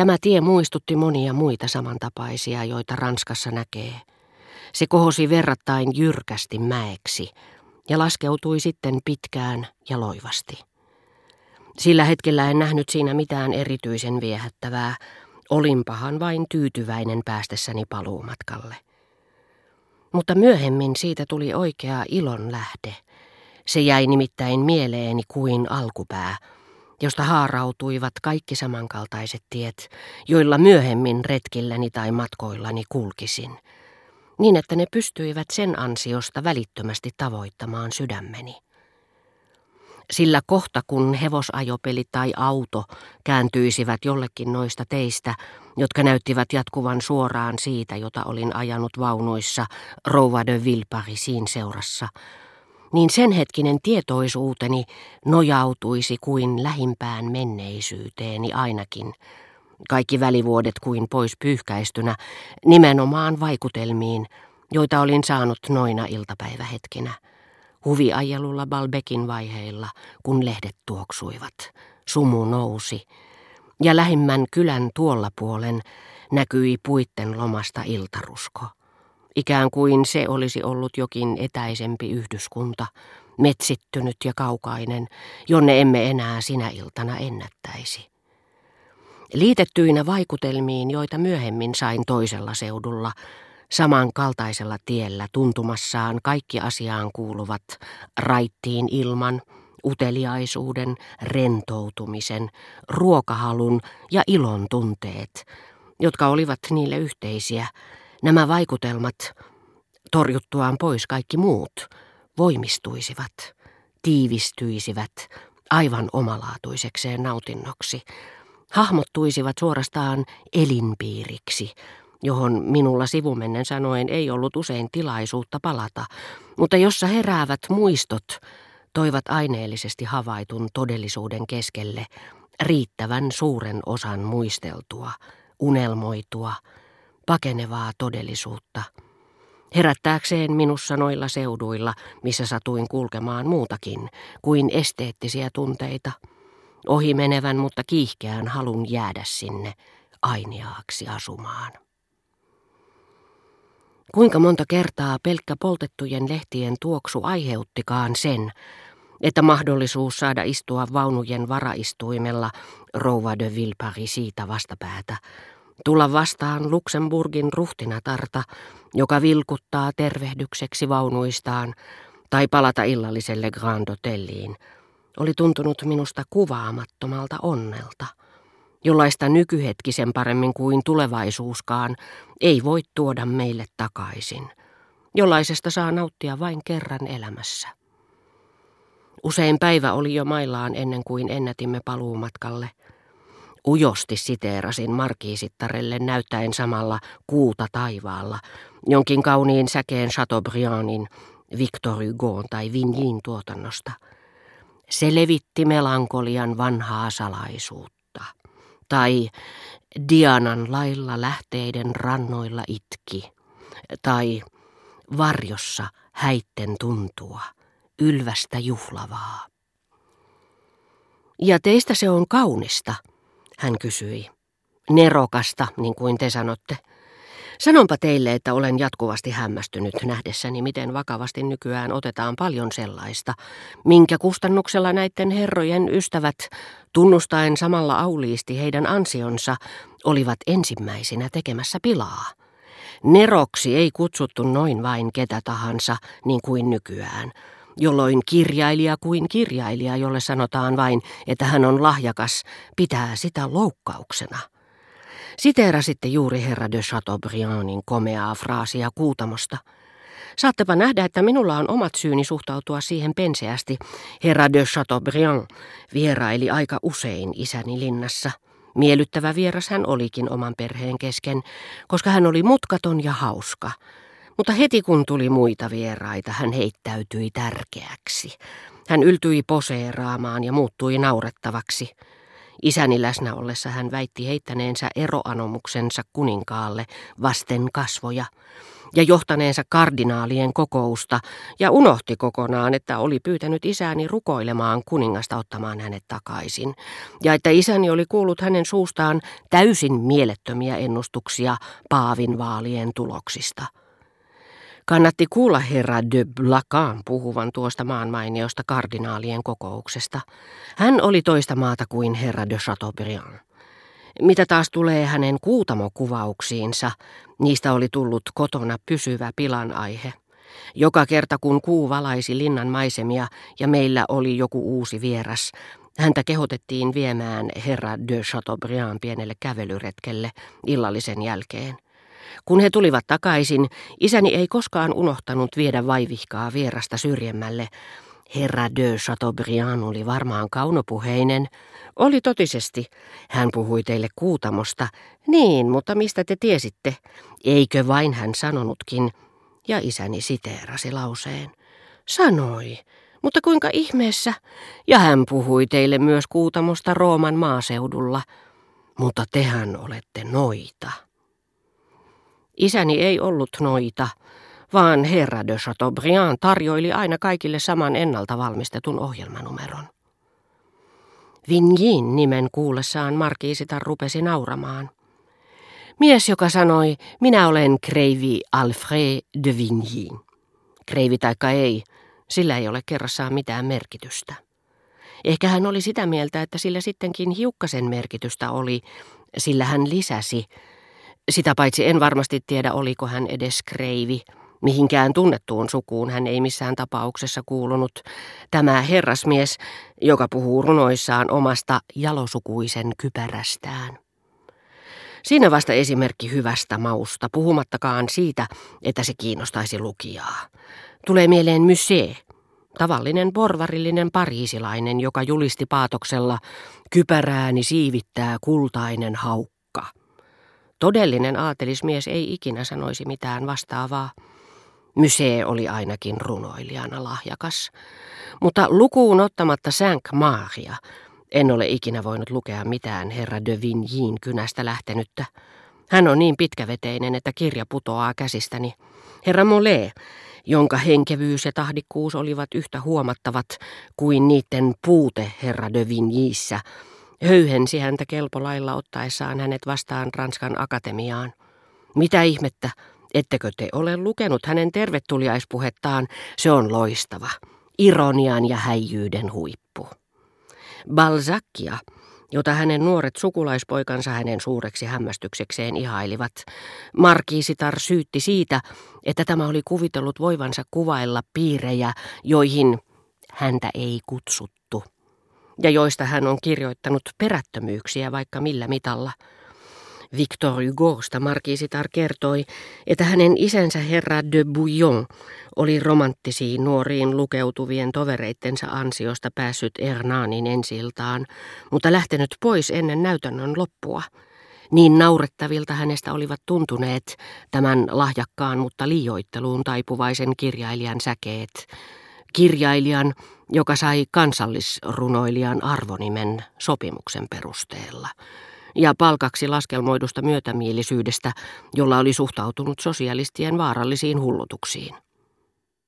Tämä tie muistutti monia muita samantapaisia, joita Ranskassa näkee. Se kohosi verrattain jyrkästi mäeksi ja laskeutui sitten pitkään ja loivasti. Sillä hetkellä en nähnyt siinä mitään erityisen viehättävää, olinpahan vain tyytyväinen päästessäni paluumatkalle. Mutta myöhemmin siitä tuli oikea ilon lähde. Se jäi nimittäin mieleeni kuin alkupää, josta haarautuivat kaikki samankaltaiset tiet, joilla myöhemmin retkilläni tai matkoillani kulkisin, niin että ne pystyivät sen ansiosta välittömästi tavoittamaan sydämeni. Sillä kohta kun hevosajopeli tai auto kääntyisivät jollekin noista teistä, jotka näyttivät jatkuvan suoraan siitä, jota olin ajanut vaunuissa Rouva de Villeparisin seurassa, niin sen hetkinen tietoisuuteni nojautuisi kuin lähimpään menneisyyteeni ainakin, kaikki välivuodet kuin pois pyyhkäistynä, nimenomaan vaikutelmiin, joita olin saanut noina iltapäivähetkinä. Huviajelulla Balbekin vaiheilla, kun lehdet tuoksuivat. Sumu nousi, ja lähimmän kylän tuolla puolen näkyi puitten lomasta iltarusko. Ikään kuin se olisi ollut jokin etäisempi yhdyskunta, metsittynyt ja kaukainen, jonne emme enää sinä iltana ennättäisi. Liitettyinä vaikutelmiin, joita myöhemmin sain toisella seudulla, samankaltaisella tiellä tuntumassaan kaikki asiaan kuuluvat raittiin ilman, uteliaisuuden, rentoutumisen, ruokahalun ja ilon tunteet, jotka olivat niille yhteisiä, nämä vaikutelmat, torjuttuaan pois kaikki muut, voimistuisivat, tiivistyisivät aivan omalaatuisekseen nautinnoksi, hahmottuisivat suorastaan elinpiiriksi, johon minulla sivumennen sanoen ei ollut usein tilaisuutta palata, mutta jossa heräävät muistot toivat aineellisesti havaitun todellisuuden keskelle riittävän suuren osan muisteltua, unelmoitua, pakenevaa todellisuutta. Herättääkseen minussa noilla seuduilla, missä satuin kulkemaan muutakin kuin esteettisiä tunteita, ohimenevän mutta kiihkeän halun jäädä sinne ainiaaksi asumaan. Kuinka monta kertaa pelkkä poltettujen lehtien tuoksu aiheuttikaan sen, että mahdollisuus saada istua vaunujen varaistuimella Rouva de Villepari siitä vastapäätä, tulla vastaan Luxemburgin ruhtinatarta, joka vilkuttaa tervehdykseksi vaunuistaan, tai palata illalliselle Grand Hotelliin, oli tuntunut minusta kuvaamattomalta onnelta – jollaista nykyhetkisen paremmin kuin tulevaisuuskaan ei voi tuoda meille takaisin, jollaisesta saa nauttia vain kerran elämässä. Usein päivä oli jo maillaan ennen kuin ennätimme paluumatkalle. Ujosti siteerasin markiisittarelle näyttäen samalla kuuta taivaalla, jonkin kauniin säkeen Chateaubriandin, Victor Hugon tai Vignyin tuotannosta. Se levitti melankolian vanhaa salaisuutta tai Dianan lailla lähteiden rannoilla itki, tai varjossa häitten tuntua, ylvästä juhlavaa. Ja teistä se on kaunista, hän kysyi. Nerokasta, niin kuin te sanotte. Sanonpa teille, että olen jatkuvasti hämmästynyt nähdessäni, miten vakavasti nykyään otetaan paljon sellaista, minkä kustannuksella näiden herrojen ystävät, tunnustaen samalla auliisti heidän ansionsa, olivat ensimmäisinä tekemässä pilaa. Neroksi ei kutsuttu noin vain ketä tahansa, niin kuin nykyään, jolloin kirjailija kuin kirjailija, jolle sanotaan vain, että hän on lahjakas, pitää sitä loukkauksena. Siteerasitte juuri herra de Chateaubriandin komeaa fraasia Kuutamosta. Saattepa nähdä, että minulla on omat syyni suhtautua siihen penseästi. Herra de Chateaubriand vieraili aika usein isäni linnassa. Miellyttävä vieras hän olikin oman perheen kesken, koska hän oli mutkaton ja hauska. Mutta heti kun tuli muita vieraita, hän heittäytyi tärkeäksi. Hän yltyi poseeraamaan ja muuttui naurettavaksi. Isäni läsnä ollessa hän väitti heittäneensä eroanomuksensa kuninkaalle vasten kasvoja, ja johtaneensa kardinaalien kokousta ja unohti kokonaan, että oli pyytänyt isäni rukoilemaan kuningasta ottamaan hänet takaisin ja että isäni oli kuullut hänen suustaan täysin mielettömiä ennustuksia Paavin vaalien tuloksista. Kannatti kuulla herra de Blacan puhuvan tuosta maanmainiosta kardinaalien kokouksesta. Hän oli toista maata kuin herra de Chateaubriand. Mitä taas tulee hänen kuutamokuvauksiinsa, niistä oli tullut kotona pysyvä pilan aihe. Joka kerta kun kuu valaisi linnan maisemia ja meillä oli joku uusi vieras, häntä kehotettiin viemään herra de Chateaubriand pienelle kävelyretkelle illallisen jälkeen. Kun he tulivat takaisin, isäni ei koskaan unohtanut viedä vaivihkaa vierasta syrjemmälle. Herra de Chateaubriand oli varmaan kaunopuheinen. Oli totisesti. Hän puhui teille kuutamosta. Niin, mutta mistä te tiesitte? Eikö vain hän sanonutkin? Ja isäni siteerasi lauseen. Sanoi. Mutta kuinka ihmeessä? Ja hän puhui teille myös kuutamosta Rooman maaseudulla. Mutta tehän olette noita. Isäni ei ollut noita, vaan herra de Chateaubriand tarjoili aina kaikille saman ennalta valmistetun ohjelmanumeron. Vignyin nimen kuullessaan markiisitar rupesi nauramaan. Mies, joka sanoi, minä olen Kreivi Alfred de Vigny. Kreivi taikka ei, sillä ei ole kerrassaan mitään merkitystä. Ehkä hän oli sitä mieltä, että sillä sittenkin hiukkasen merkitystä oli, sillä hän lisäsi, sitä paitsi en varmasti tiedä, oliko hän edes kreivi. Mihinkään tunnettuun sukuun hän ei missään tapauksessa kuulunut. Tämä herrasmies, joka puhuu runoissaan omasta jalosukuisen kypärästään. Siinä vasta esimerkki hyvästä mausta, puhumattakaan siitä, että se kiinnostaisi lukijaa. Tulee mieleen Musée, tavallinen porvarillinen pariisilainen, joka julisti paatoksella, kypärääni siivittää kultainen haukka. Todellinen aatelismies ei ikinä sanoisi mitään vastaavaa. Mysee oli ainakin runoilijana lahjakas. Mutta lukuun ottamatta Sänk Maaria, en ole ikinä voinut lukea mitään herra de Vignyin kynästä lähtenyttä. Hän on niin pitkäveteinen, että kirja putoaa käsistäni. Herra Mole, jonka henkevyys ja tahdikkuus olivat yhtä huomattavat kuin niiden puute herra de Vignissä, höyhensi häntä kelpolailla ottaessaan hänet vastaan Ranskan akatemiaan. Mitä ihmettä, ettekö te ole lukenut hänen tervetuliaispuhettaan, se on loistava. Ironian ja häijyyden huippu. Balzacia, jota hänen nuoret sukulaispoikansa hänen suureksi hämmästyksekseen ihailivat, Markiisitar syytti siitä, että tämä oli kuvitellut voivansa kuvailla piirejä, joihin häntä ei kutsuttu ja joista hän on kirjoittanut perättömyyksiä vaikka millä mitalla. Victor Hugosta markiisitar kertoi, että hänen isänsä herra de Bouillon oli romanttisiin nuoriin lukeutuvien tovereittensa ansiosta päässyt Hernaanin ensiltaan, mutta lähtenyt pois ennen näytännön loppua. Niin naurettavilta hänestä olivat tuntuneet tämän lahjakkaan, mutta liioitteluun taipuvaisen kirjailijan säkeet. Kirjailijan, joka sai kansallisrunoilijan arvonimen sopimuksen perusteella ja palkaksi laskelmoidusta myötämielisyydestä, jolla oli suhtautunut sosialistien vaarallisiin hullutuksiin.